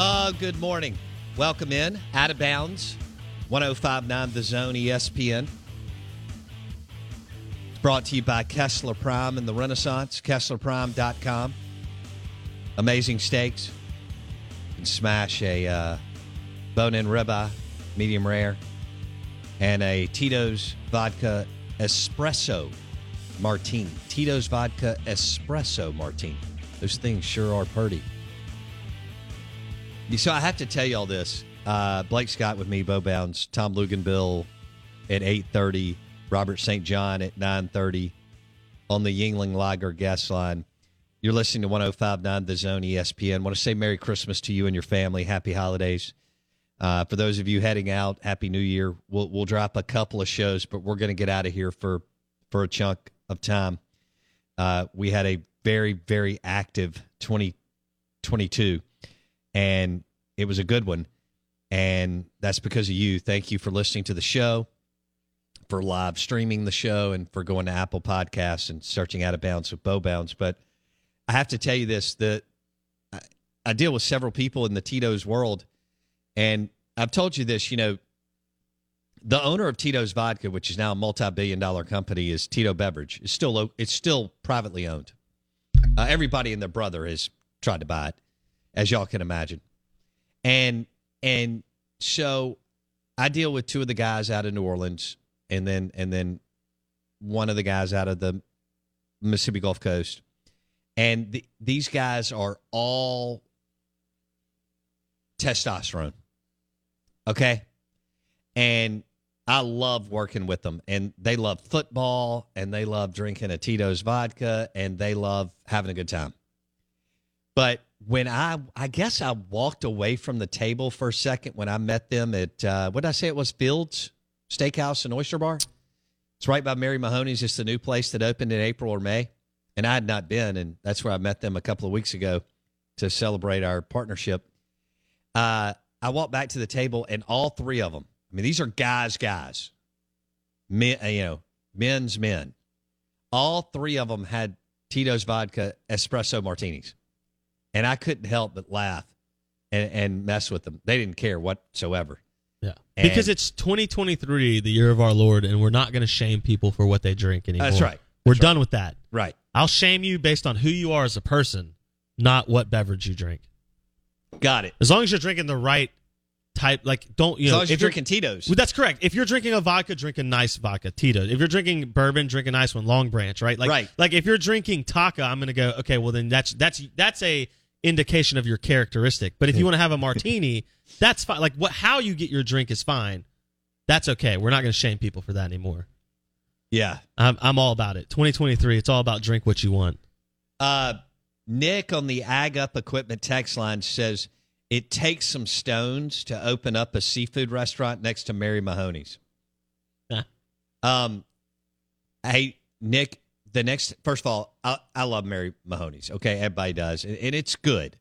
Uh, good morning. Welcome in. Out of bounds. 1059 The Zone ESPN. It's brought to you by Kessler Prime and the Renaissance. KesslerPrime.com. Amazing steaks. You can smash a uh, bone in ribeye, medium rare, and a Tito's Vodka Espresso Martini. Tito's Vodka Espresso Martini. Those things sure are pretty. So I have to tell you all this. Uh, Blake Scott with me, Bo Bounds, Tom Luginbill at eight thirty, Robert St. John at nine thirty on the Yuengling Lager guest line. You're listening to 1059 The Zone ESPN. want to say Merry Christmas to you and your family. Happy holidays. Uh, for those of you heading out, Happy New Year. We'll we'll drop a couple of shows, but we're going to get out of here for for a chunk of time. Uh, we had a very very active 2022 and it was a good one. And that's because of you. Thank you for listening to the show, for live streaming the show, and for going to Apple Podcasts and searching out of bounds with Bo Bounds. But I have to tell you this: that I, I deal with several people in the Tito's world, and I've told you this. You know, the owner of Tito's Vodka, which is now a multi-billion-dollar company, is Tito Beverage. It's still it's still privately owned. Uh, everybody and their brother has tried to buy it, as y'all can imagine. And and so I deal with two of the guys out of New Orleans, and then and then one of the guys out of the Mississippi Gulf Coast, and the, these guys are all testosterone. Okay, and I love working with them, and they love football, and they love drinking a Tito's vodka, and they love having a good time. But when I, I guess I walked away from the table for a second when I met them at, uh, what did I say it was? Fields Steakhouse and Oyster Bar. It's right by Mary Mahoney's. It's the new place that opened in April or May. And I had not been, and that's where I met them a couple of weeks ago to celebrate our partnership. Uh, I walked back to the table, and all three of them, I mean, these are guys, guys, men, you know, men's men. All three of them had Tito's vodka espresso martinis. And I couldn't help but laugh and, and mess with them. They didn't care whatsoever. Yeah. And- because it's 2023, the year of our Lord, and we're not going to shame people for what they drink anymore. That's right. We're That's done with that. Right. I'll shame you based on who you are as a person, not what beverage you drink. Got it. As long as you're drinking the right type, like don't you As know long as you're if you're drinking Tito's. Well, that's correct. If you're drinking a vodka, drink a nice vodka, Tito. If you're drinking bourbon, drink a nice one, Long Branch, right? Like, Right. Like if you're drinking Taka, I'm gonna go. Okay, well then that's that's that's a indication of your characteristic. But if you want to have a martini, that's fine. Like what how you get your drink is fine. That's okay. We're not gonna shame people for that anymore. Yeah. I'm I'm all about it. 2023. It's all about drink what you want. Uh, Nick on the Ag Up Equipment text line says it takes some stones to open up a seafood restaurant next to Mary Mahoney's. Um, hey Nick, the next first of all, I, I love Mary Mahoney's. Okay, everybody does, and, and it's good.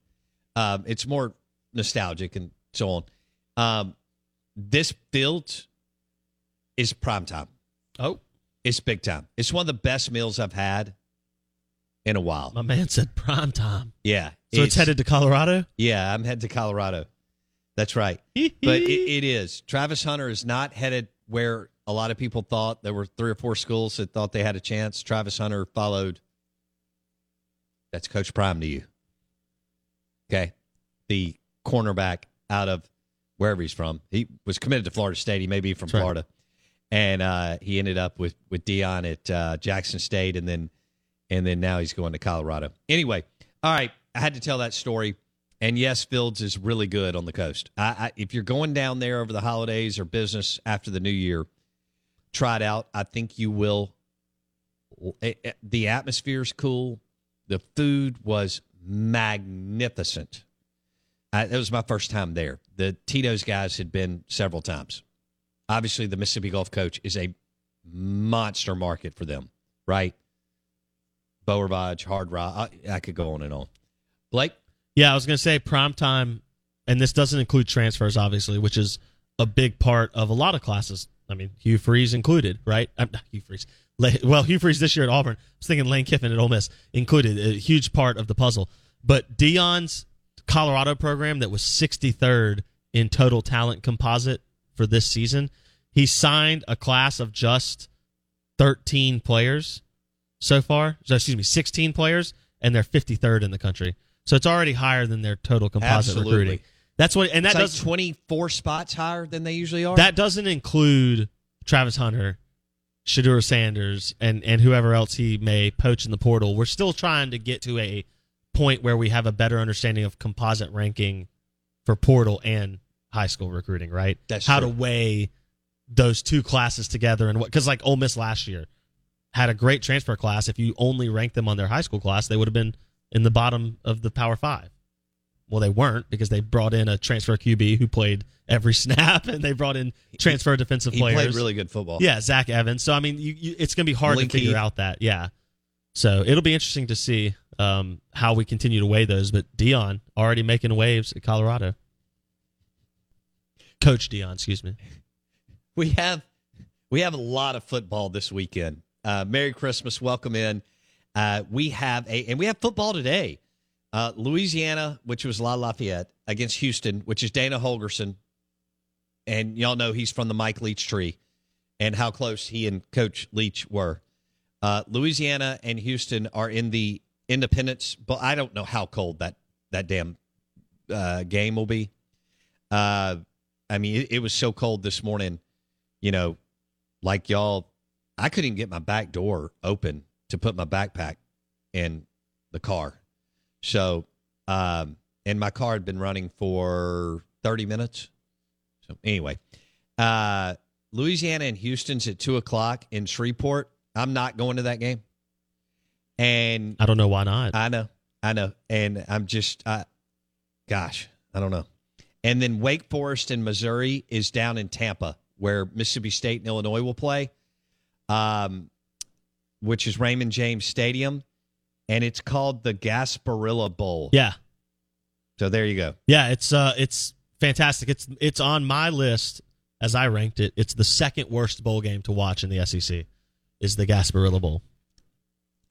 Um, it's more nostalgic and so on. Um, this build is prime time. Oh, It's big time. It's one of the best meals I've had in a while. my man said prime time. Yeah. So it's, headed to Colorado. Yeah, I'm headed to Colorado. That's right. but it, it is. Travis Hunter is not headed where a lot of people thought. There were three or four schools that thought they had a chance. Travis Hunter followed. That's Coach Prime to you. Okay. The cornerback out of wherever he's from. He was committed to Florida State. He may be from That's right. Florida. And uh, he ended up with, with Deion at uh, Jackson State and then and then now he's going to Colorado. Anyway, all right. I had to tell that story. And yes, Fields is really good on the coast. I, I, if you're going down there over the holidays or business after the new year, try it out. I think you will. Eh, eh, The atmosphere's cool. The food was magnificent. I, it was my first time there. The Tito's guys had been several times. Obviously, the Mississippi Gulf Coast is a monster market for them, right? Rivage, Hard Rock. I, I could go on and on. Blake, Yeah, I was going to say prime time, and this doesn't include transfers, obviously, which is a big part of a lot of classes. I mean, Hugh Freeze included, right? I'm not Hugh Freeze. Well, Hugh Freeze this year at Auburn. I was thinking Lane Kiffin at Ole Miss included, a huge part of the puzzle. But Deion's Colorado program that was 63rd in total talent composite for this season, he signed a class of just 13 players so far. So, excuse me, 16 players, and they're 53rd in the country. So it's already higher than their total composite Absolutely. recruiting. That's what, and that it's like does 24 spots higher than they usually are. that doesn't include Travis Hunter, Shedeur Sanders, and and whoever else he may poach in the portal. We're still trying to get to a point where we have a better understanding of composite ranking for portal and high school recruiting. Right? That's how true. to weigh those two classes together and what because like Ole Miss last year had a great transfer class. If you only ranked them on their high school class, they would have been in the bottom of the Power Five. Well, they weren't because they brought in a transfer QB who played every snap, and they brought in transfer defensive he players. played really good football. Yeah, Zach Evans. So I mean, you, you, it's going to be hard Link to figure out that. Yeah. So it'll be interesting to see um, how we continue to weigh those. But Deion already making waves at Colorado. Coach Deion, excuse me. We have we have a lot of football this weekend. Uh, Merry Christmas, welcome in. Uh, we have a and we have football today. Uh, Louisiana, which was La Lafayette, against Houston, which is Dana Holgorsen, and y'all know he's from the Mike Leach tree, and how close he and Coach Leach were. Uh, Louisiana and Houston are in the Independence, but I don't know how cold that that damn uh, game will be. Uh, I mean, it, it was so cold this morning. You know, like y'all, I couldn't even get my back door open to put my backpack in the car. So, um, and my car had been running for 30 minutes. So, anyway, uh, Louisiana and Houston's at two o'clock in Shreveport. I'm not going to that game. And I don't know why not. I know, I know, and I'm just, uh, gosh, I don't know. And then Wake Forest in Missouri is down in Tampa, where Mississippi State and Illinois will play, um, which is Raymond James Stadium, and it's called the Gasparilla Bowl. yeah, So there you go. yeah. It's uh, it's fantastic. It's it's on my list as I ranked it. It's the second worst bowl game to watch in the SEC. Is the Gasparilla Bowl?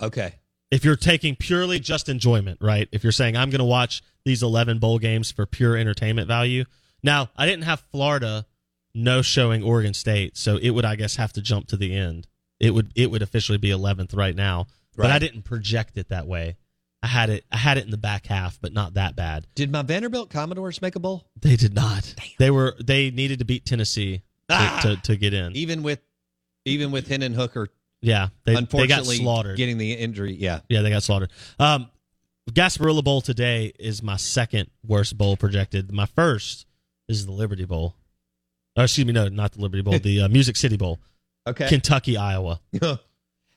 Okay, if you're taking purely just enjoyment, right? If you're saying I'm going to watch these 11 bowl games for pure entertainment value. Now, I didn't have Florida no showing Oregon State, so it would I guess have to jump to the end. It would it would officially be 11th right now, but I didn't project it that way. I had it I had it in the back half, but not that bad. Did my Vanderbilt Commodores make a bowl? They did not. They were they needed to beat Tennessee to, Ah! to, to get in. Even with even with Hendon Hooker, Yeah, they, they got unfortunately slaughtered. getting the injury. Yeah, Yeah, they got slaughtered. Um, Gasparilla Bowl today is my second worst bowl projected. My first is the Liberty Bowl. Oh, excuse me, no, not the Liberty Bowl. the uh, Music City Bowl. Okay. Kentucky, Iowa.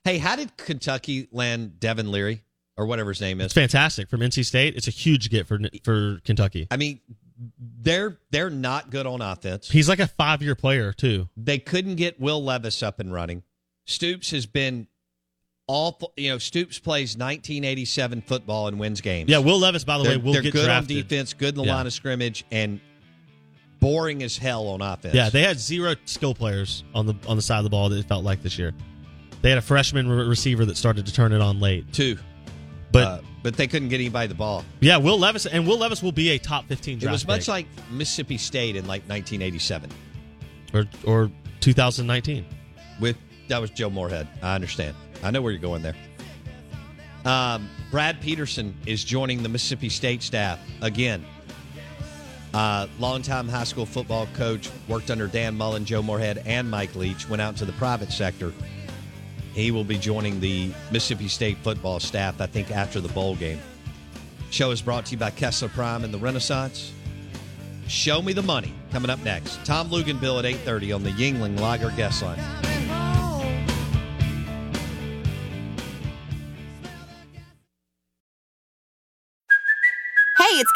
hey, how did Kentucky land Devin Leary or whatever his name is? It's fantastic from NC State. It's a huge get for for Kentucky. I mean, they're they're not good on offense. He's like a five year player too. They couldn't get Will Levis up and running. Stoops has been awful. You know, Stoops plays 1987 football and wins games. Yeah, Will Levis, by the they're, way, will they're get good drafted. on defense, good in the Yeah. line of scrimmage, and boring as hell on offense. Yeah, they had zero skill players on the on the side of the ball that it felt like this year. They had a freshman re- receiver that started to turn it on late. two, But uh, but they couldn't get anybody the ball. yeah, Will Levis and Will Levis will be a top fifteen It draft. was much pick. like Mississippi State in like 1987 or or 2019. with that was Joe Moorhead. I understand. I know where you're going there. Um, Brad Peterson is joining the Mississippi State staff again. Uh, longtime high school football coach, worked under Dan Mullen, Joe Moorhead, and Mike Leach. Went out to the private sector. He will be joining the Mississippi State football staff, I think, after the bowl game. Show is brought to you by Kessler Prime and the Renaissance. Show me the money coming up next. Tom Luginbill at 8:30 on the Yuengling Lager guest line.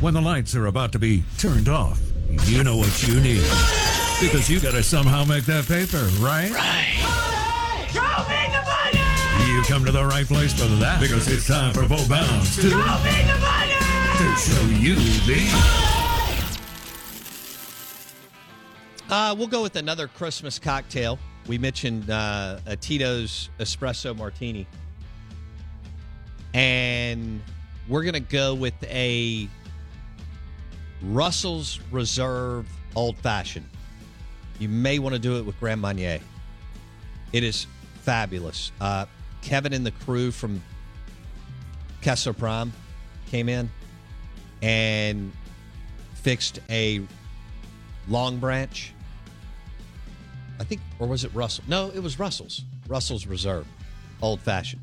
When the lights are about to be turned off, you know what you need. Because you gotta somehow make that paper, right? Right. Show me the money! You come to the right place for that. Because it's time for Bo Bounds to, Show me the money! to show you the. Uh, we'll go with another Christmas cocktail. We mentioned uh, a Tito's Espresso Martini. And we're going to go with a Russell's Reserve Old Fashioned. You may want to do it with Grand Marnier. It is fabulous. Uh, Kevin and the crew from Kessler Prime came in and fixed a Long Branch. I think, or was it Russell? No, it was Russell's. Russell's Reserve, old fashioned.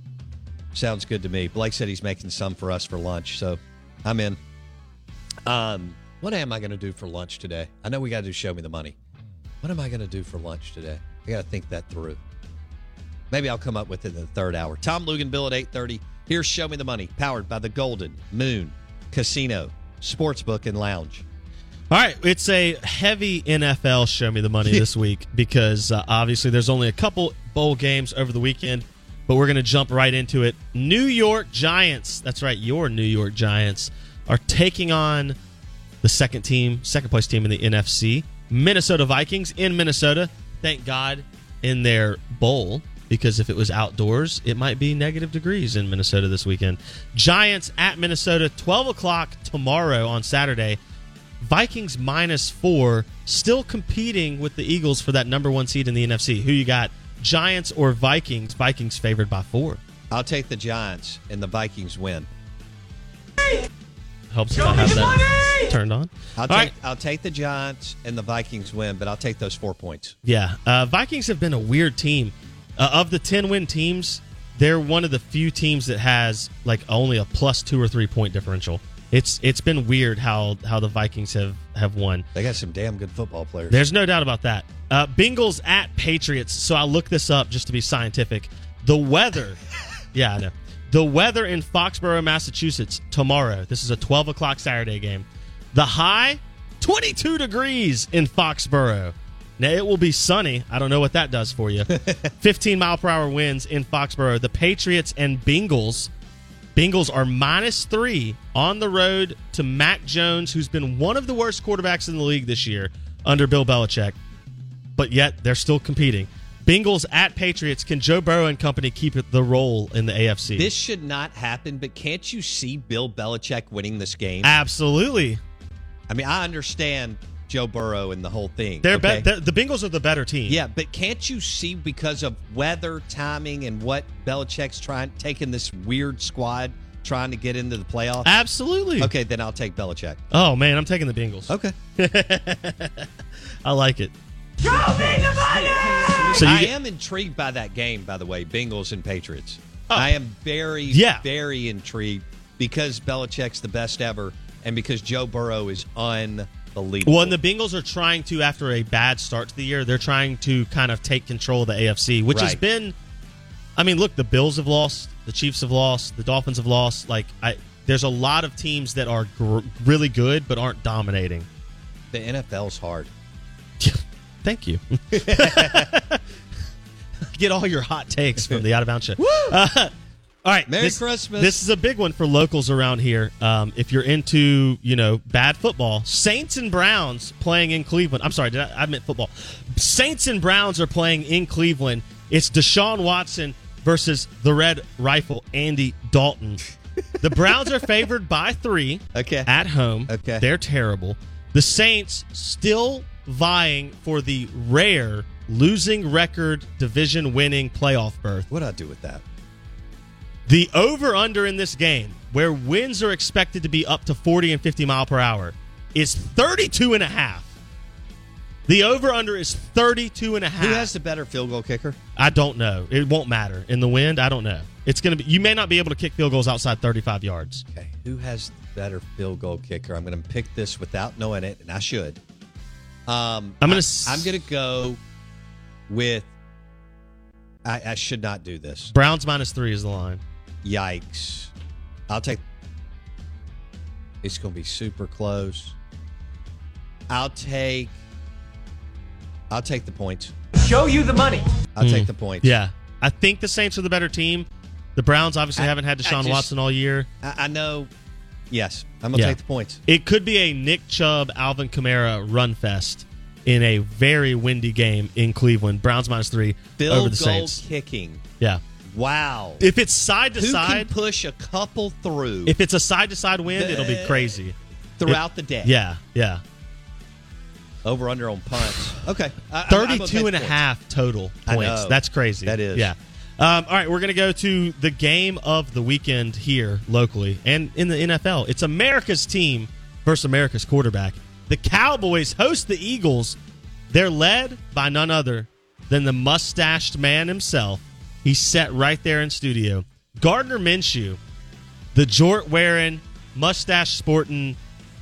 Sounds good to me. Blake said he's making some for us for lunch, so I'm in. Um, what am I going to do for lunch today? I know we got to do show me the money. What am I going to do for lunch today? I got to think that through. Maybe I'll come up with it in the third hour. Tom Lugan, Bill at 8.30. Here's Show Me the Money, powered by the Golden Moon Casino, Sportsbook, and Lounge. All right, it's a heavy NFL show me the money this week because uh, obviously there's only a couple bowl games over the weekend, but we're going to jump right into it. New York Giants, that's right, your New York Giants are taking on the second team, second place team in the NFC, Minnesota Vikings in Minnesota. Thank God in their bowl because if it was outdoors, it might be negative degrees in Minnesota this weekend. Giants at Minnesota, 12 o'clock tomorrow on Saturday. Vikings minus four, still competing with the Eagles for that number one seed in the NFC. Who you got, Giants or Vikings? Vikings favored by four. I'll take the Giants and the Vikings win. Helps if I have that turned on. I'll All take right. I'll take the Giants and the Vikings win, but I'll take those four points. Yeah, uh, Vikings have been a weird team. Uh, of the ten win teams, they're one of the few teams that has like only a plus two or three point differential. It's it's been weird how how the Vikings have have won. They got some damn good football players. There's no doubt about that. Uh, Bengals at Patriots. So I looked this up just to be scientific. The weather, yeah, I know. The weather in Foxborough, Massachusetts tomorrow. This is a 12 o'clock Saturday game. The high, 22 degrees in Foxborough. Now it will be sunny. I don't know what that does for you. 15 mile per hour winds in Foxborough. The Patriots and Bengals. Bengals are minus three on the road to Mac Jones, who's been one of the worst quarterbacks in the league this year under Bill Belichick. But yet they're still competing. Bengals at Patriots. Can Joe Burrow and company keep it the role in the AFC? This should not happen, but can't you see Bill Belichick winning this game? Absolutely. I mean, I understand Joe Burrow and the whole thing. They're, okay? be- they're the Bengals are the better team. Yeah, but can't you see because of weather, timing, and what Belichick's trying taking this weird squad trying to get into the playoffs? Absolutely. Okay, then I'll take Belichick. Oh man, I'm taking the Bengals. Okay. I like it. Show me the money! So I get- am intrigued by that game, by the way, Bengals and Patriots. Oh. I am very, Yeah. very intrigued because Belichick's the best ever and because Joe Burrow is unbelievable. Well, and the Bengals are trying to, after a bad start to the year, they're trying to kind of take control of the AFC, which has been. I mean, look, the Bills have lost, the Chiefs have lost, the Dolphins have lost. Like, I there's a lot of teams that are gr- really good but aren't dominating. the NFL's hard. Thank you. Get all your hot takes from the Out of Bounds show. Uh, all right, Merry this, Christmas. This is a big one for locals around here. Um, if you're into, you know, bad football, Saints and Browns playing in Cleveland. I'm sorry, did I, I meant football. Saints and Browns are playing in Cleveland. It's Deshaun Watson versus the Red Rifle Andy Dalton. The Browns are favored by three. Okay. At home. Okay. They're terrible. The Saints still vying for the rare losing record division winning playoff berth. What do I do with that? The over under in this game, where winds are expected to be up to 40 and 50 mile per hour, is 32 and a half. The over under is 32 and a half. Who has the better field goal kicker? I don't know. It won't matter. In the wind, I don't know. It's going to be you may not be able to kick field goals outside 35 yards. Okay. Who has the better field goal kicker? I'm going to pick this without knowing it, and I should. Um, I'm gonna I- s- I'm going to go with. I, I should not do this. Browns minus 3 is the line. Yikes! I'll take. It's going to be super close. I'll take. I'll take the points. Show you the money. I'll Mm. take the points. Yeah. I think the Saints are the better team. The Browns obviously I- haven't had I Deshaun just- Watson all year. I, I know. Yes, I'm going to Yeah. take the points. It could be a Nick Chubb, Alvin Kamara run fest in a very windy game in Cleveland. Browns minus three Field over goal the Saints. kicking. Yeah. Wow. If it's side to Who side, can push a couple through if it's a side to side wind, it'll be crazy. throughout If- the day? Yeah, yeah. Over under on punts. Okay. I- I'm- I'm 32 and a half total I points. That's crazy. That is. Yeah. Um, all right, we're going to go to the game of the weekend here locally and in the NFL. It's America's team versus America's quarterback. The Cowboys host the Eagles. They're led by none other than the mustached man himself. He's set right there in studio. Gardner Minshew, the jort wearing, mustache sporting,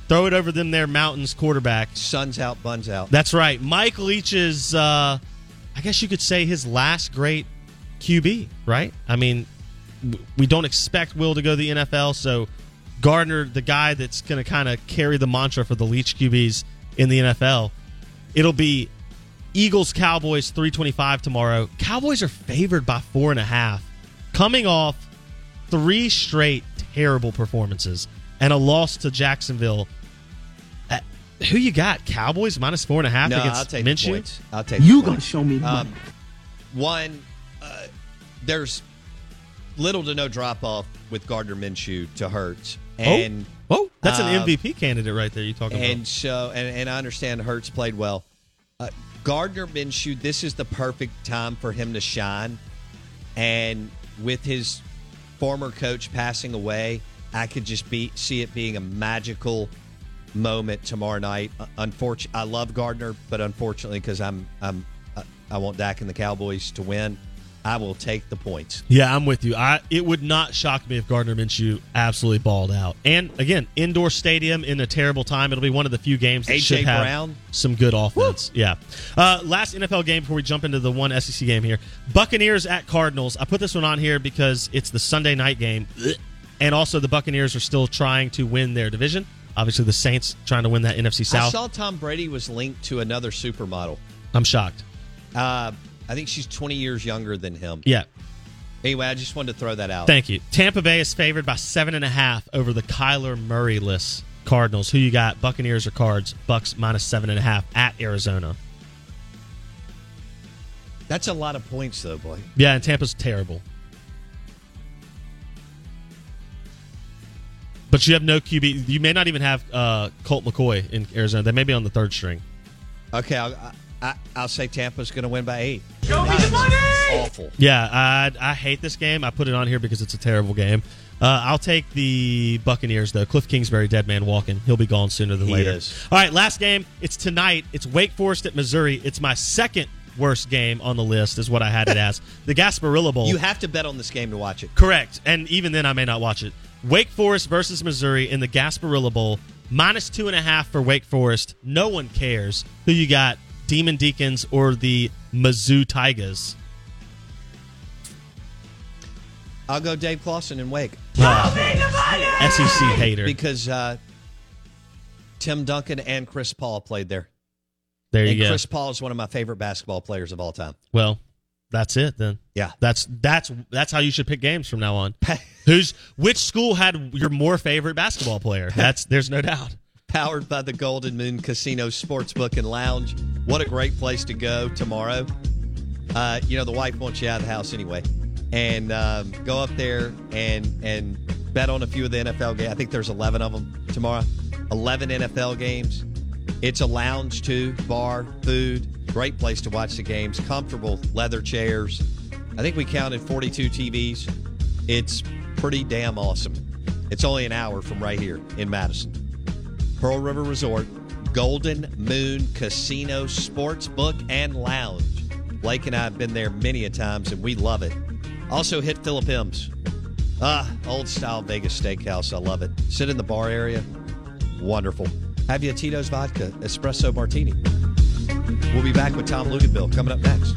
throw it over them there mountains quarterback. Sun's out, buns out. That's right. Mike Leach's, uh, I guess you could say his last great QB, right? I mean, we don't expect Will to go to the NFL, so Gardner, the guy that's going to kind of carry the mantra for the Leach QBs in the NFL, it'll be Eagles Cowboys 325 tomorrow. Cowboys are favored by four and a half, coming off three straight terrible performances and a loss to Jacksonville. Uh, who you got? Cowboys minus four and a half No, against I'll take Minshew? the points. I'll take. You the gonna show me Um, one, there's little to no drop off with Gardner Minshew to Hurts, and oh, that's an um, MVP candidate right there. You talking and about? so and, and I understand Hurts played well. Uh, Gardner Minshew, this is the perfect time for him to shine, and with his former coach passing away, I could just be see it being a magical moment tomorrow night. Unfortunately, I love Gardner, but unfortunately, because I'm I'm I want Dak and the Cowboys to win. I will take the points. Yeah, I'm with you. I it would not shock me if Gardner Minshew absolutely balled out. And again, indoor stadium in a terrible time. It'll be one of the few games that AJ should have Brown. some good offense. Woo. Yeah. Uh, last NFL game before we jump into the one SEC game here. Buccaneers at Cardinals. I put this one on here because it's the Sunday night game, and also the Buccaneers are still trying to win their division. Obviously, the Saints trying to win that NFC South. I saw Tom Brady was linked to another supermodel. I'm shocked. Uh, I think she's 20 years younger than him. Yeah. Anyway, I just wanted to throw that out. Thank you. Tampa Bay is favored by seven and a half over the Kyler Murray-less Cardinals. Who you got? Buccaneers or Cards? Bucks minus seven and a half at Arizona. That's a lot of points, though, boy. Yeah, and Tampa's terrible. But you have no QB. You may not even have uh, Colt McCoy in Arizona. They may be on the third string. Okay, I'll, I, will say Tampa's going to win by eight. Show me the money. Awful. Yeah, I, I hate this game. I put it on here because it's a terrible game. Uh, I'll take the Buccaneers though. Cliff Kingsbury, dead man walking. He'll be gone sooner than he later. Is. All right, last game. It's tonight. It's Wake Forest at Missouri. It's my second worst game on the list. Is what I had it as the Gasparilla Bowl. You have to bet on this game to watch it. Correct, and even then, I may not watch it. Wake Forest versus Missouri in the Gasparilla Bowl. Minus two and a half for Wake Forest. No one cares who you got Demon Deacons or the Mizzou Tigers? I'll go Dave Clawson and Wake. Uh, SEC hater. Because uh, Tim Duncan and Chris Paul played there. There you and go. Chris Paul is one of my favorite basketball players of all time. Well, that's it then. Yeah. That's that's that's how you should pick games from now on. Who's which school had your more favorite basketball player? That's there's no doubt powered by the Golden Moon Casino Sportsbook and Lounge. What a great place to go tomorrow. Uh, you know, the wife wants you out of the house anyway. And um, go up there and and bet on a few of the NFL games. I think there's 11 of them tomorrow. 11 NFL games. It's a lounge too, bar, food. Great place to watch the games. Comfortable leather chairs. I think we counted 42 TVs. It's pretty damn awesome. It's only an hour from right here in Madison. Pearl River Resort, Golden Moon Casino Sportsbook and Lounge. Blake and I have been there many a times and we love it. Also hit Philip M's. Ah, old style Vegas steakhouse. I love it. Sit in the bar area. Wonderful. Have you a Tito's vodka espresso martini? We'll be back with Tom Luginbill coming up next.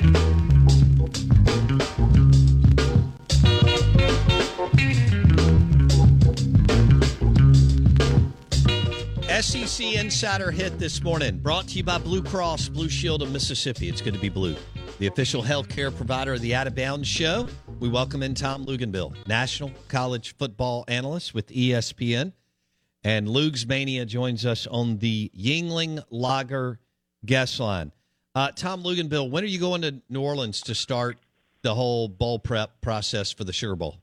SEC Insider Hit this morning, brought to you by Blue Cross Blue Shield of Mississippi. It's good to be blue. The official healthcare provider of the Out of Bounds Show. We welcome in Tom Luginbill, National College Football Analyst with ESPN. And Lugs Mania joins us on the Yuengling Lager guest line. Uh, Tom Luginbill, when are you going to New Orleans to start the whole bowl prep process for the Sugar Bowl?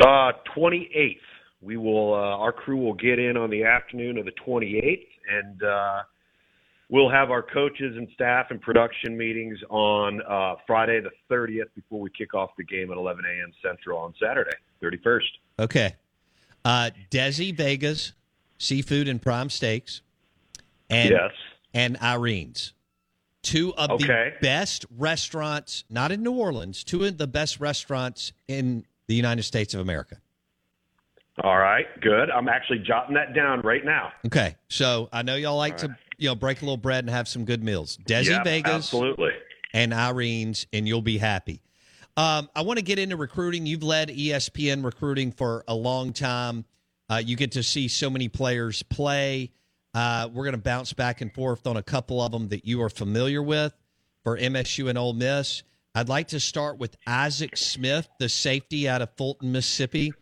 Uh, 28th. We will. Uh, our crew will get in on the afternoon of the 28th, and uh, we'll have our coaches and staff and production meetings on uh, Friday the 30th before we kick off the game at 11 a.m. Central on Saturday, 31st. Okay. Uh, Desi Vega's, seafood and prime steaks, and Yes. and Irene's, two of Okay. the best restaurants, not in New Orleans, two of the best restaurants in the United States of America. All right, good. I'm actually jotting that down right now. Okay, so I know y'all like to you know break a little bread and have some good meals. Desi Yeah, Vegas, absolutely. and Irene's, and you'll be happy. Um, I want to get into recruiting. You've led ESPN recruiting for a long time. Uh, you get to see so many players play. Uh, we're going to bounce back and forth on a couple of them that you are familiar with for MSU and Ole Miss. I'd like to start with Isaac Smith, the safety out of Fulton, Mississippi,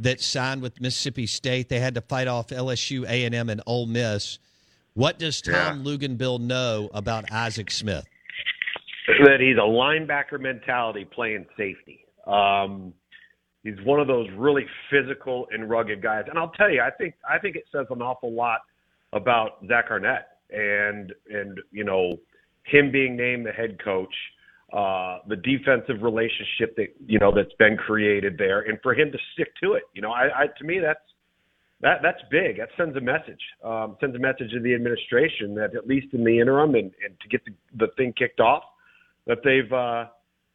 that signed with Mississippi State. They had to fight off LSU, A and M, and Ole Miss. What does Tom Luginbill know about Isaac Smith? that he's a linebacker mentality playing safety. Um, he's one of those really physical and rugged guys. And I'll tell you, I think I think it says an awful lot about Zach Arnett and and you know him being named the head coach, uh, the defensive relationship that you know that's been created there, and for him to stick to it. You know, I, I to me that's that that's big. That sends a message. Um, sends a message to the administration that at least in the interim and, and to get the, the thing kicked off, that they've uh,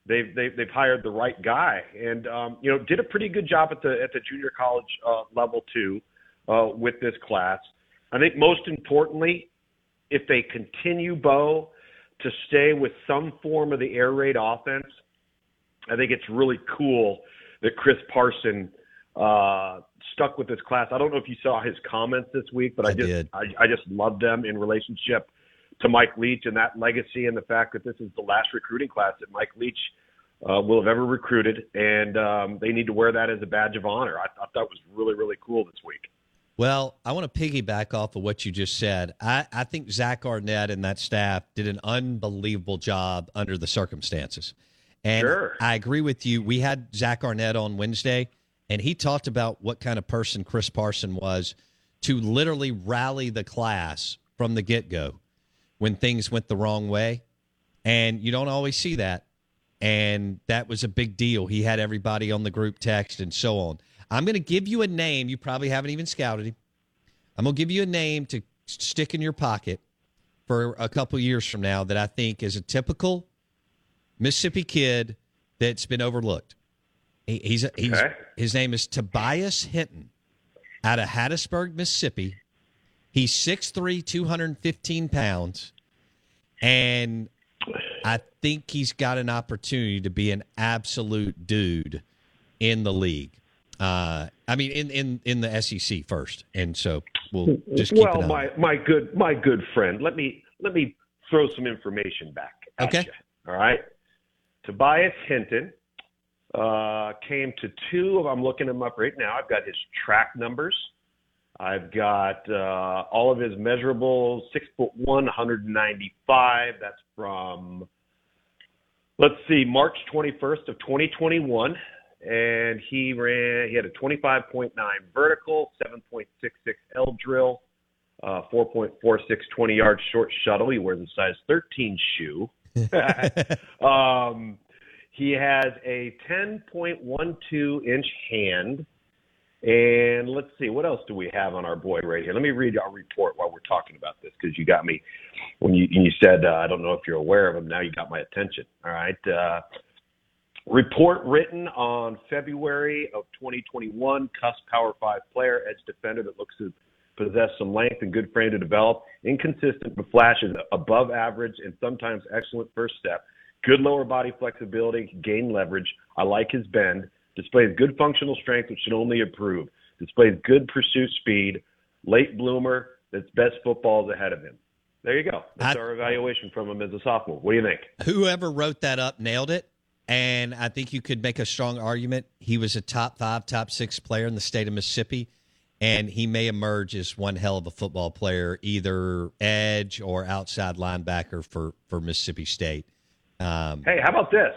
they've, they've they've hired the right guy, and um, you know did a pretty good job at the at the junior college uh, level too uh, with this class. I think most importantly, if they continue Bo to stay with some form of the air raid offense, I think it's really cool that Chris Parson uh, stuck with this class. I don't know if you saw his comments this week, but I, I just did. I, I just love them in relationship to Mike Leach and that legacy and the fact that this is the last recruiting class that Mike Leach uh, will have ever recruited, and um, they need to wear that as a badge of honor. I thought that was really really cool this week. Well, I want to piggyback off of what you just said. I, I think Zach Arnett and that staff did an unbelievable job under the circumstances. And Sure. I agree with you. We had Zach Arnett on Wednesday, and he talked about what kind of person Chris Parson was to literally rally the class from the get go when things went the wrong way. And you don't always see that. And that was a big deal. He had everybody on the group text and so on. I'm going to give you a name. You probably haven't even scouted him. I'm going to give you a name to stick in your pocket for a couple years from now that I think is a typical Mississippi kid that's been overlooked. He, he's, a, he's Okay. his name is Tobias Hinton out of Hattiesburg, Mississippi. He's 6'3", 215 pounds, and I think he's got an opportunity to be an absolute dude in the league. Uh, I mean, in, in, in the SEC first, and so we'll just keep well, my my good my good friend, let me let me throw some information back. Okay. You, all right. Tobias Hinton uh, came to two of. I'm looking him up right now. I've got his track numbers. I've got uh, all of his measurables. Six foot one, 195. That's from let's see, March 21st of 2021, and he ran. He had a 25.9 vertical, 7.66 L drill, uh, 4.46 20 yard short shuttle. He wears a size 13 shoe. um, he has a 10.12 inch hand. And let's see, what else do we have on our boy right here? Let me read our report while we're talking about this because you got me when you when you said uh, I don't know if you're aware of him. Now you got my attention. All right. Uh, report written on February of 2021. Cuss Power Five player, edge defender that looks to possess some length and good frame to develop. Inconsistent but flashes above average and sometimes excellent first step. Good lower body flexibility, gain leverage. I like his bend. Displays good functional strength, which should only improve. Displays good pursuit speed. Late bloomer. That's best football is ahead of him. There you go. That's our evaluation from him as a sophomore. What do you think? Whoever wrote that up nailed it. And I think you could make a strong argument. He was a top five, top six player in the state of Mississippi. and he may emerge as one hell of a football player, either edge or outside linebacker for for Mississippi State. Um, Hey, how about this?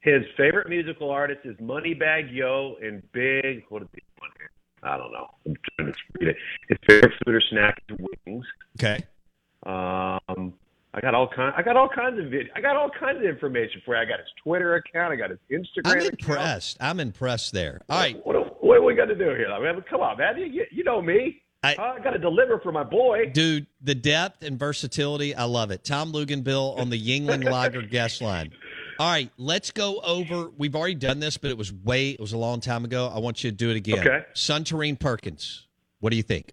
His favorite musical artist is Moneybagg Yo and Big. What is he on here? I don't know. I'm trying to read it. His favorite food or snack is wings. Okay. Um, I got all kind. I got all kinds of vid- I got all kinds of information for you. I got his Twitter account. I got his Instagram. I'm account. impressed. I'm impressed there. All right. What, what, we got to do here? I mean, come on, man. You, you know me. I, I got to deliver for my boy. Dude, the depth and versatility, I love it. Tom Luginbill on the Yuengling Lager guest line. All right, let's go over. We've already done this, but it was way, it was a long time ago. I want you to do it again. Okay. Suntarine Perkins. What do you think?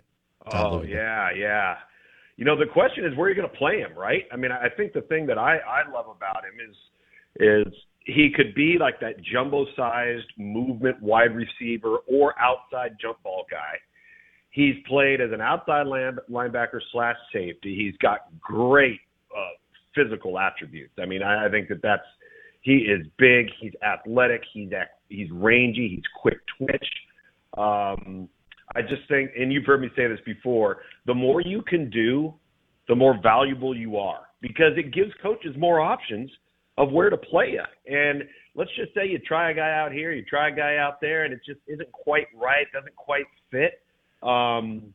Tom Oh Luginbill? yeah, yeah. You know, the question is where you're going to play him, right? I mean, I think the thing that I I love about him is is he could be like that jumbo-sized movement wide receiver or outside jump ball guy. He's played as an outside line, linebacker slash safety. He's got great uh, physical attributes. I mean, I, I think that that's he is big. He's athletic. He's he's rangy. He's quick twitch. Um, I just think, and you've heard me say this before, the more you can do, the more valuable you are because it gives coaches more options of where to play you. And let's just say you try a guy out here, you try a guy out there, and it just isn't quite right, doesn't quite fit. Um,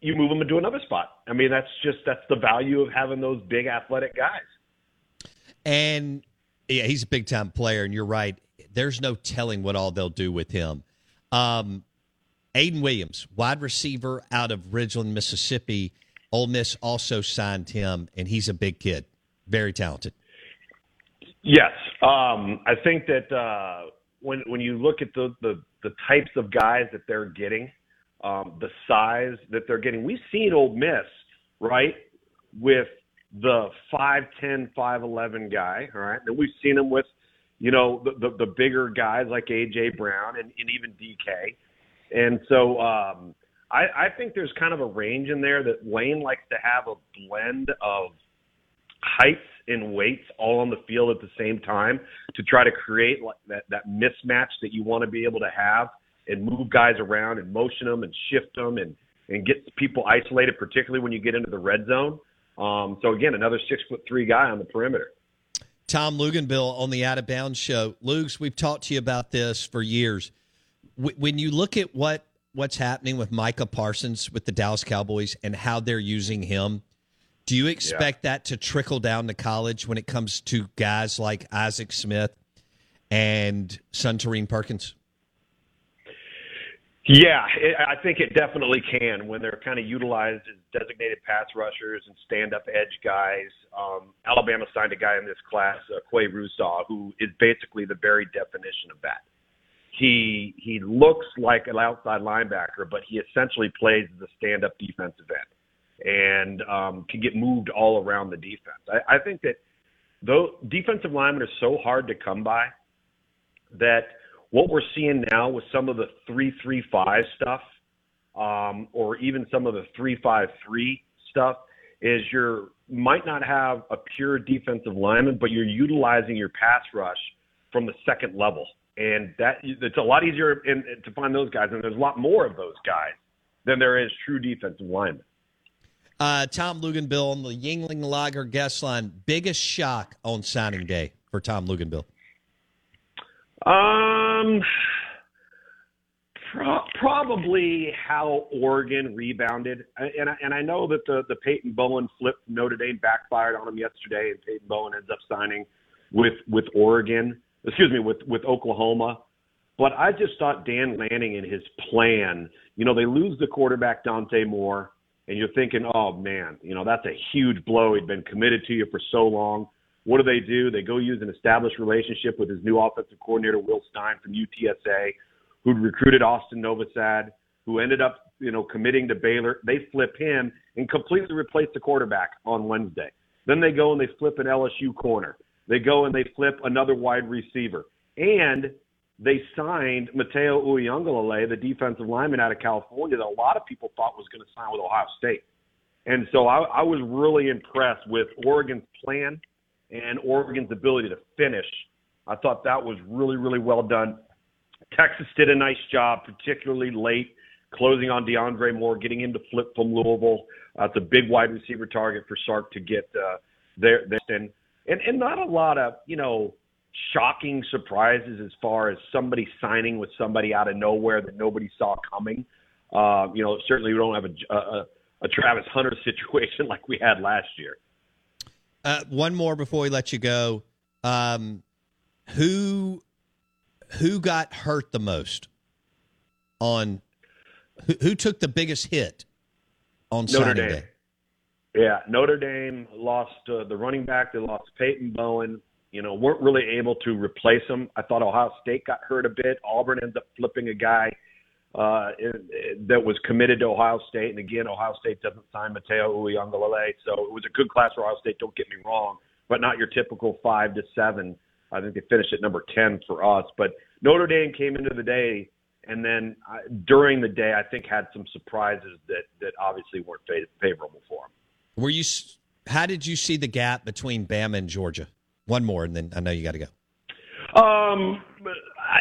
you move him into another spot. I mean, that's just that's the value of having those big athletic guys. And yeah, he's a big time player, and you're right. There's no telling what all they'll do with him. Um, Aiden Williams, wide receiver out of Ridgeland, Mississippi. Ole Miss also signed him, and he's a big kid, very talented. Yes, um, I think that uh, when when you look at the, the the types of guys that they're getting, um, the size that they're getting, we've seen Ole Miss right with the 5'10", 5'11 guy, all right, and we've seen them with you know the, the the bigger guys like AJ Brown and, and even DK, and so um, I, I think there's kind of a range in there that Lane likes to have a blend of heights and weights all on the field at the same time to try to create like that that mismatch that you want to be able to have and move guys around and motion them and shift them and and get people isolated, particularly when you get into the red zone. Um, so again, another six foot three guy on the perimeter. Tom Luginbill on the Out of Bounds show. Lugs, we've talked to you about this for years. W- When you look at what what's happening with Micah Parsons with the Dallas Cowboys and how they're using him, do you expect that to trickle down to college when it comes to guys like Isaac Smith and Suntarine Perkins? Yeah, it, I think it definitely can when they're kind of utilized as designated pass rushers and stand-up edge guys. Um, Alabama signed a guy in this class, uh, Qua Russaw, who is basically the very definition of that. He he looks like an outside linebacker, but he essentially plays as a stand-up defensive end and um, can get moved all around the defense. I, I think that though defensive linemen are so hard to come by that what we're seeing now with some of the three three five stuff, um, or even some of the three five three stuff, is you're might not have a pure defensive lineman, but you're utilizing your pass rush from the second level, and that it's a lot easier in, to find those guys, and there's a lot more of those guys than there is true defensive linemen. Uh, Tom Luginbill on the Yuengling Lager guest line. Biggest shock on signing day for Tom Luginbill. Um, pro- probably how Oregon rebounded, and I, and I know that the the Peyton Bowen flip Notre Dame backfired on him yesterday, and Peyton Bowen ends up signing with with Oregon. Excuse me, with with Oklahoma. But I just thought Dan Lanning and his plan. You know, they lose the quarterback Dante Moore, and you're thinking, oh man, you know that's a huge blow. He'd been committed to you for so long. What do they do? They go use an established relationship with his new offensive coordinator, Will Stein from UTSA, who'd recruited Austin Novosad, who ended up, you know, committing to Baylor. They flip him and completely replace the quarterback on Wednesday. Then they go and they flip an LSU corner. They go and they flip another wide receiver. And they signed Matayo Uiagalelei, the defensive lineman out of California that a lot of people thought was going to sign with Ohio State. And so I, I was really impressed with Oregon's plan and Oregon's ability to finish. I thought that was really, really well done. Texas did a nice job, particularly late, closing on DeAndre Moore, getting him to flip from Louisville. Uh, it's a big wide receiver target for Sark to get uh, there. there. And, and and not a lot of you know shocking surprises as far as somebody signing with somebody out of nowhere that nobody saw coming. Uh, you know, certainly we don't have a, a, a Travis Hunter situation like we had last year. Uh, one more before we let you go. Um, who who got hurt the most on who, who took the biggest hit on Notre Dame. Yeah, Notre Dame lost uh, the running back. They lost Peyton Bowen. You know, weren't really able to replace him. I thought Ohio State got hurt a bit. Auburn ends up flipping a guy uh, that was committed to Ohio State. And again, Ohio State doesn't sign Matayo Uiagalelei. So it was a good class for Ohio State, don't get me wrong, but not your typical five to seven. I think they finished at number 10 for us. But Notre Dame came into the day and then uh, during the day, I think had some surprises that, that obviously weren't favorable for them. Were you? How did you see the gap between Bama and Georgia? One more, and then I know you got to go. Um,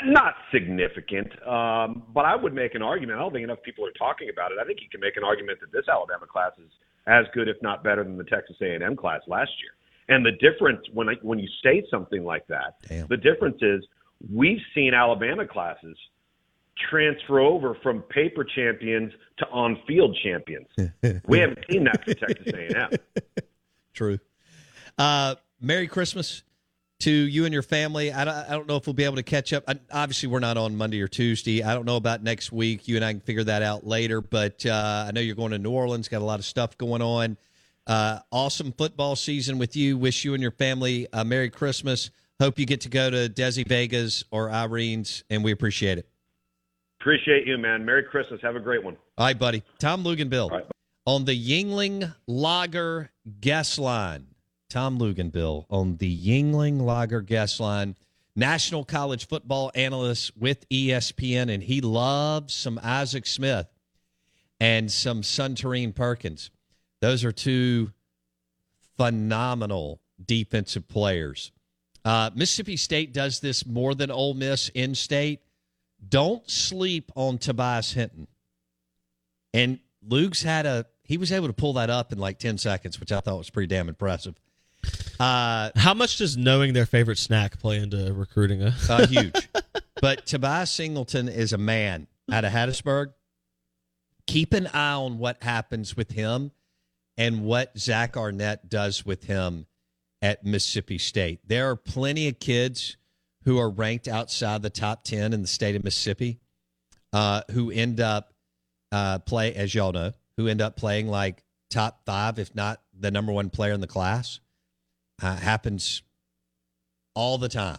not significant, um, but I would make an argument. I don't think enough people are talking about it. I think you can make an argument that this Alabama class is as good, if not better, than the Texas A&M class last year. And the difference when I, when you say something like that, Damn. the difference is we've seen Alabama classes transfer over from paper champions to on-field champions. we haven't seen that for Texas A&M. True. Uh, Merry Christmas to you and your family. I don't, I don't know if we'll be able to catch up. I, obviously, we're not on Monday or Tuesday. I don't know about next week. You and I can figure that out later. But uh, I know you're going to New Orleans. Got a lot of stuff going on. Uh, awesome football season with you. Wish you and your family a Merry Christmas. Hope you get to go to Desi Vega's or Irene's, and we appreciate it. Appreciate you, man. Merry Christmas. Have a great one. All right, buddy. Tom Luginbill right. on the Yuengling Lager guest line. Tom Luginbill on the Yuengling Lager guest line. National college football analyst with ESPN, and he loves some Isaac Smith and some Suntarine Perkins. Those are two phenomenal defensive players. Uh, Mississippi State does this more than Ole Miss in state. Don't sleep on Tobias Hinton. And Luke's had a he was able to pull that up in like ten seconds, which I thought was pretty damn impressive. Uh, How much does knowing their favorite snack play into recruiting a uh, huge. but Tobias Singleton is a man out of Hattiesburg. Keep an eye on what happens with him and what Zach Arnett does with him at Mississippi State. There are plenty of kids who are ranked outside the top 10 in the state of Mississippi uh, who end up uh, play, as y'all know, who end up playing like top five, if not the number one player in the class. Uh, happens all the time.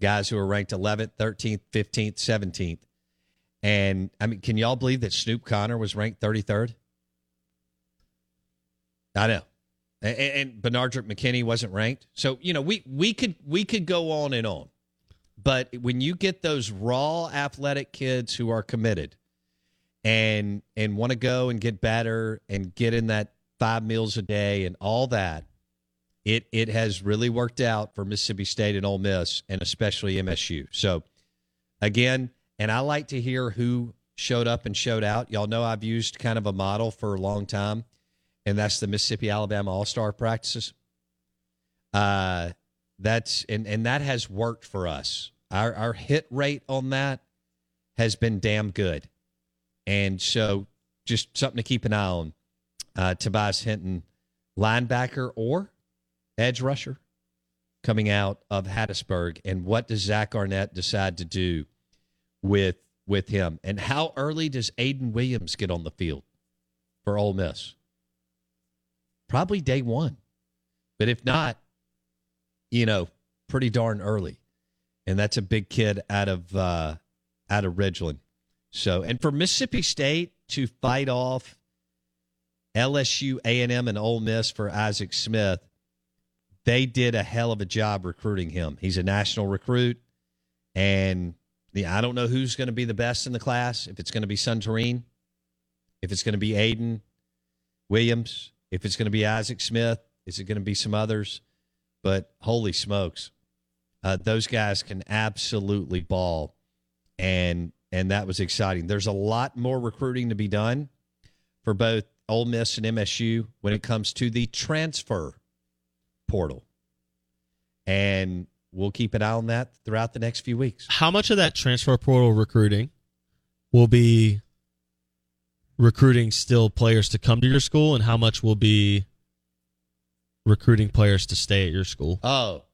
Guys who are ranked 11th, 13th, 15th, 17th. And I mean, can y'all believe that Snoop Conner was ranked 33rd? I know. And, and Benardrick McKinney wasn't ranked. So, you know, we, we could we could go on and on. But when you get those raw athletic kids who are committed and and want to go and get better and get in that five meals a day and all that, it it has really worked out for Mississippi State and Ole Miss and especially MSU. So again, and I like to hear who showed up and showed out. Y'all know I've used kind of a model for a long time, and that's the Mississippi Alabama All Star practices. Uh, that's and and that has worked for us. Our our hit rate on that has been damn good, and so just something to keep an eye on. Uh, Tobias Hinton, linebacker or edge rusher, coming out of Hattiesburg, and what does Zach Arnett decide to do with with him? And how early does Aiden Williams get on the field for Ole Miss? Probably day one, but if not, you know, pretty darn early. And that's a big kid out of uh, out of Ridgeland. So, and for Mississippi State to fight off LSU, A and M, and Ole Miss for Isaac Smith, they did a hell of a job recruiting him. He's a national recruit, and yeah, I don't know who's going to be the best in the class. If it's going to be Suntarine, if it's going to be Aiden Williams, if it's going to be Isaac Smith, is it going to be some others? But holy smokes, uh, those guys can absolutely ball, and and that was exciting. There's a lot more recruiting to be done for both Ole Miss and MSU when it comes to the transfer portal, and we'll keep an eye on that throughout the next few weeks. How much of that transfer portal recruiting will be recruiting still players to come to your school, and how much will be recruiting players to stay at your school? Oh,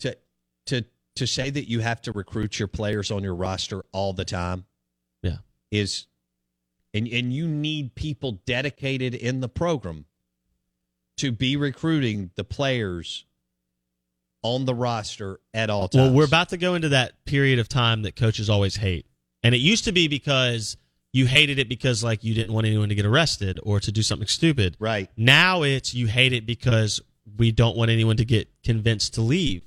to to to say that you have to recruit your players on your roster all the time, yeah, is and and you need people dedicated in the program to be recruiting the players on the roster at all times. Well, we're about to go into that period of time that coaches always hate. And it used to be because you hated it because like you didn't want anyone to get arrested or to do something stupid. Right. Now it's you hate it because we don't want anyone to get convinced to leave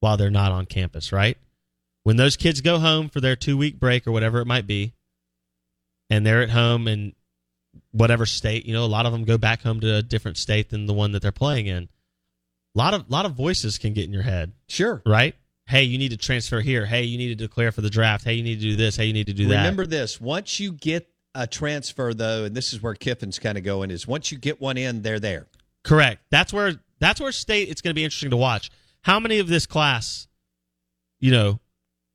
while they're not on campus, right? When those kids go home for their 2-week break or whatever it might be and they're at home in whatever state, you know, a lot of them go back home to a different state than the one that they're playing in. A lot of lot of voices can get in your head. Sure. Right? Hey, you need to transfer here. Hey, you need to declare for the draft. Hey, you need to do this. Hey, you need to do that. Remember this: once you get a transfer, though, and this is where Kiffin's kind of going is once you get one in, they're there. Correct. That's where that's where state. It's going to be interesting to watch. How many of this class, you know,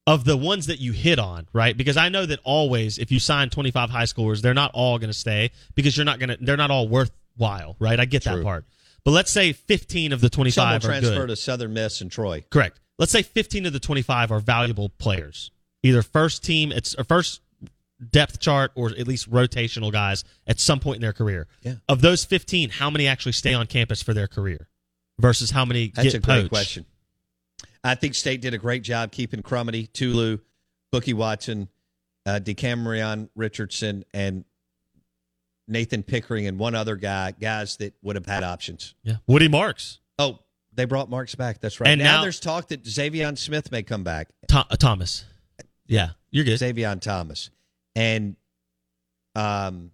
of the ones that you hit on, right? Because I know that always, if you sign twenty five high schoolers, they're not all going to stay because you're not going to. They're not all worthwhile, right? I get True. that part. But let's say 15 of the 25 Some will transfer to Southern Miss and Troy. Correct. Let's say 15 of the 25 are valuable players, either first team, it's or first depth chart, or at least rotational guys at some point in their career. Yeah. Of those 15, how many actually stay on campus for their career, versus how many That's a great poached? question. I think State did a great job keeping Crumity, Tulu, Bookie Watson, uh, DeCamerion Richardson, and Nathan Pickering, and one other guy, guys that would have had options. Yeah. Woody Marks, they brought Marks back. That's right. And now, now- there's talk that Xavier Smith may come back. Tho- uh, Thomas. Yeah, you're good. Xavier Thomas. And um,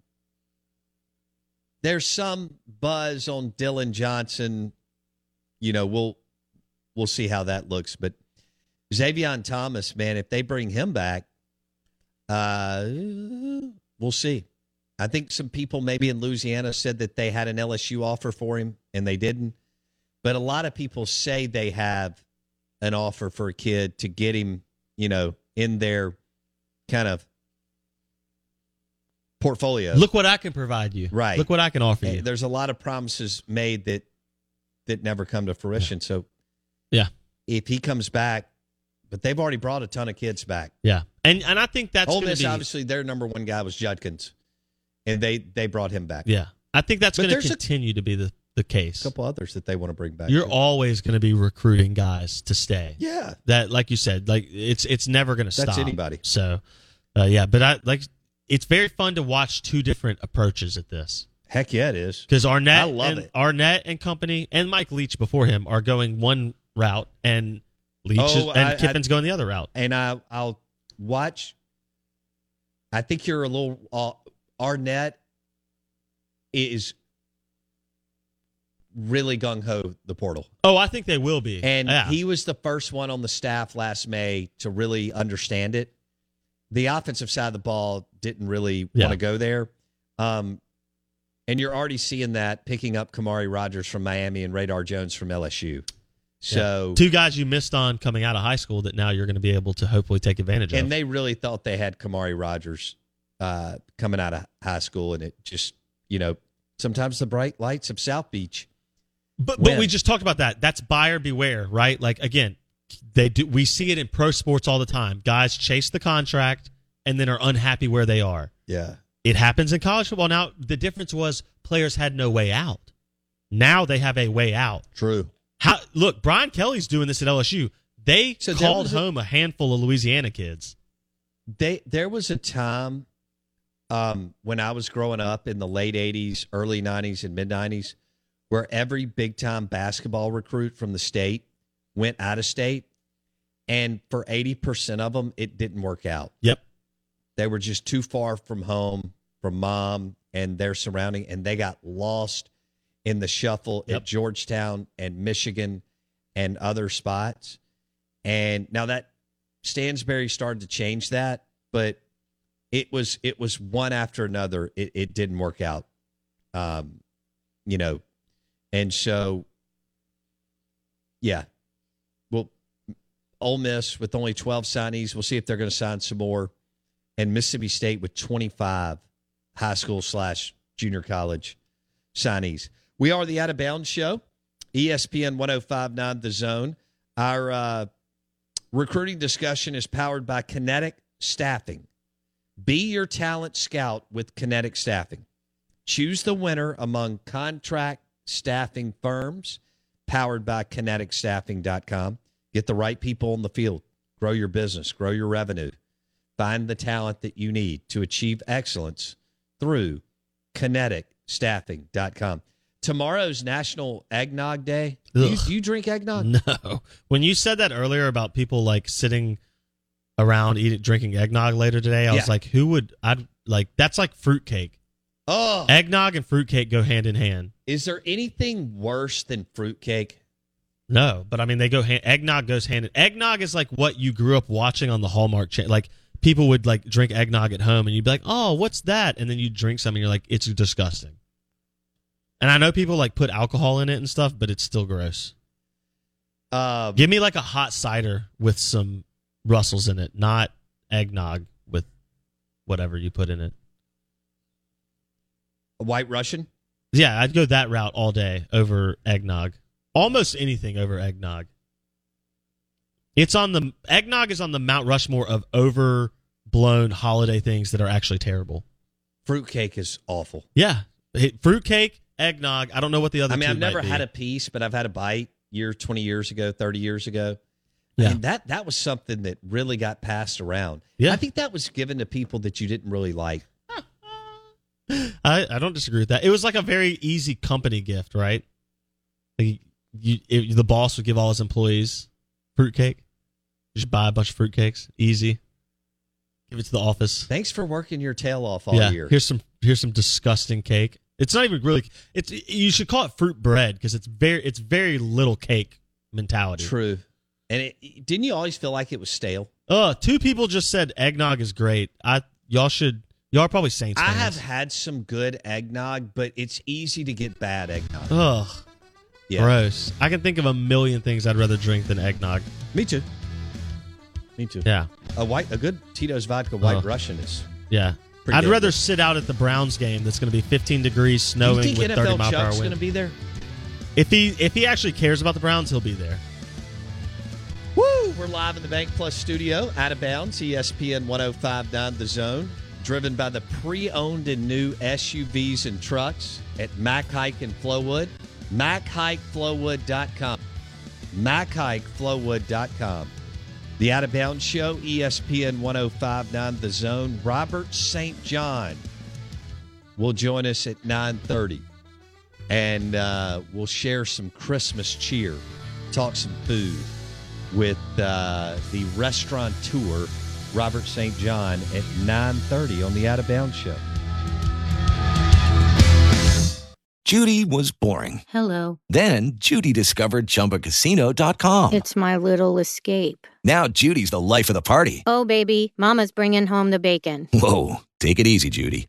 there's some buzz on Dylan Johnson. You know, we'll we'll see how that looks. But Xavier Thomas, man, if they bring him back, uh, we'll see. I think some people maybe in Louisiana said that they had an LSU offer for him and they didn't. But a lot of people say they have an offer for a kid to get him, you know, in their kind of portfolio. Look what I can provide you. Right. Look what I can offer Hey, you. There's a lot of promises made that that never come to fruition. So Yeah. if he comes back, but they've already brought a ton of kids back. Yeah. And and I think that's Ole Miss, be obviously, their number one guy was Judkins, and they they brought him back. Yeah. I think that's going to there's a- continue to be the the case. A couple others that they want to bring back. You're too. always going to be recruiting guys to stay. Yeah. That, like you said, like it's it's never going to That's stop. anybody. So, uh, yeah, but I like it's very fun to watch two different approaches at this Heck yeah, it is. because Arnett, I love and it. Arnett and company, and Mike Leach before him are going one route, and Leach is, Oh, and I- I- going the other route. and I I'll watch. I think you're a little uh, Arnett is really gung ho the portal, Oh, I think they will be, and yeah. he was the first one on the staff last May to really understand it. The offensive side of the ball didn't really Yeah. want to go there, um, and you're already seeing that picking up Kamari Rogers from Miami and Radar Jones from LSU. So two guys you missed on coming out of high school that now you're going to be able to hopefully take advantage of. and they really thought they had Kamari Rogers uh, coming out of high school, and it just you know sometimes the bright lights of South Beach. But but we just talked about that. That's buyer beware, right? Like again, they do. We see it in pro sports all the time. Guys chase the contract and then are unhappy where they are. Yeah, It happens in college football. Now the difference was players had no way out. Now they have a way out. true. How look? Brian Kelly's doing this at LSU. They So called was a- home a handful of Louisiana kids. They there was a time um, when I was growing up in the late '80s, early '90s, and mid '90s, where every big time basketball recruit from the state went out of state, and for 80 percent of them, it didn't work out. Yep. They were just too far from home, from mom and their surrounding, and they got lost in the shuffle Yep. at Georgetown and Michigan and other spots. And now that Stansbury started to change that, but it was it was one after another. It, it didn't work out, um, you know, and so yeah, well, Ole Miss with only twelve signees. We'll see if they're going to sign some more, and Mississippi State with twenty five high school slash junior college signees. We are the Out of Bounds Show, ESPN 1059 The Zone. Our uh, recruiting discussion is powered by Kinetic Staffing. Be your talent scout with Kinetic Staffing. Choose the winner among contract staffing firms powered by kineticstaffing.com. Get the right people in the field. Grow your business, grow your revenue. Find the talent that you need to achieve excellence through kineticstaffing.com. Tomorrow's National Eggnog Day. Do you, do you drink eggnog? No. When you said that earlier about people like sitting around eating drinking eggnog later today, I Yeah. was like, who would I'd like that's like fruitcake. Oh, Eggnog and fruitcake go hand in hand. is there anything worse than fruitcake? No, but I mean they go hand eggnog goes hand in eggnog is like what you grew up watching on the Hallmark channel. Like people would like drink eggnog at home and you'd be like, "Oh, what's that?" And then you drink some and you're like, "It's disgusting." And I know people like put alcohol in it and stuff, but it's still gross. Um, Give me like a hot cider with some Russells in it, not eggnog with whatever you put in it. A white Russian? Yeah, I'd go that route all day over eggnog. Almost anything over eggnog. It's on the eggnog is on the Mount Rushmore of overblown holiday things that are actually terrible. Fruitcake is awful. Yeah, fruitcake, eggnog. I don't know what the other. I mean, two I've never had a piece, but I've had a bite year, 20 years ago, 30 years ago. Yeah. I mean, that, that was something that really got passed around. Yeah. I think that was given to people that you didn't really like. I, I don't disagree with that. It was like a very easy company gift, right? Like you, it, the boss would give all his employees fruitcake. Just buy a bunch of fruitcakes, easy. Give it to the office. Thanks for working your tail off all yeah, year. here's some here's some disgusting cake. It's not even really. It's you should call it fruit bread because it's very it's very little cake mentality. True. And it, didn't you always feel like it was stale? Uh, two people just said eggnog is great. I y'all should y'all are probably Saints. I have had some good eggnog, but it's easy to get bad eggnog. Ugh. Yeah. Gross. I can think of a million things I'd rather drink than eggnog. Me too. Me too. Yeah. A white, a good Tito's vodka white Uh, Russian is. Yeah. I'd good. rather sit out at the Browns game that's going to be 15 degrees, Do snowing you think with 30 NFL mile per hour Chuck's going wind. to be there? If he if he actually cares about the Browns, he'll be there. Woo! We're live in the Bank Plus studio, out of bounds, ESPN 1059 The Zone, driven by the pre owned and new SUVs and trucks at Mac Haik and Flowwood. MacHaikFlowwood.com. MacHaikFlowwood.com. The Out of Bounds Show, ESPN 1059 The Zone. Robert St. John will join us at 930 and uh, we'll share some Christmas cheer, talk some food with uh, the restaurateur Robert St. John at 9:30 on the Out of Bounds Show. Judy was boring. Hello. Then Judy discovered ChumbaCasino.com. It's my little escape. Now Judy's the life of the party. Oh, baby, Mama's bringing home the bacon. Whoa, take it easy, Judy.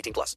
18 plus.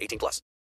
18 plus.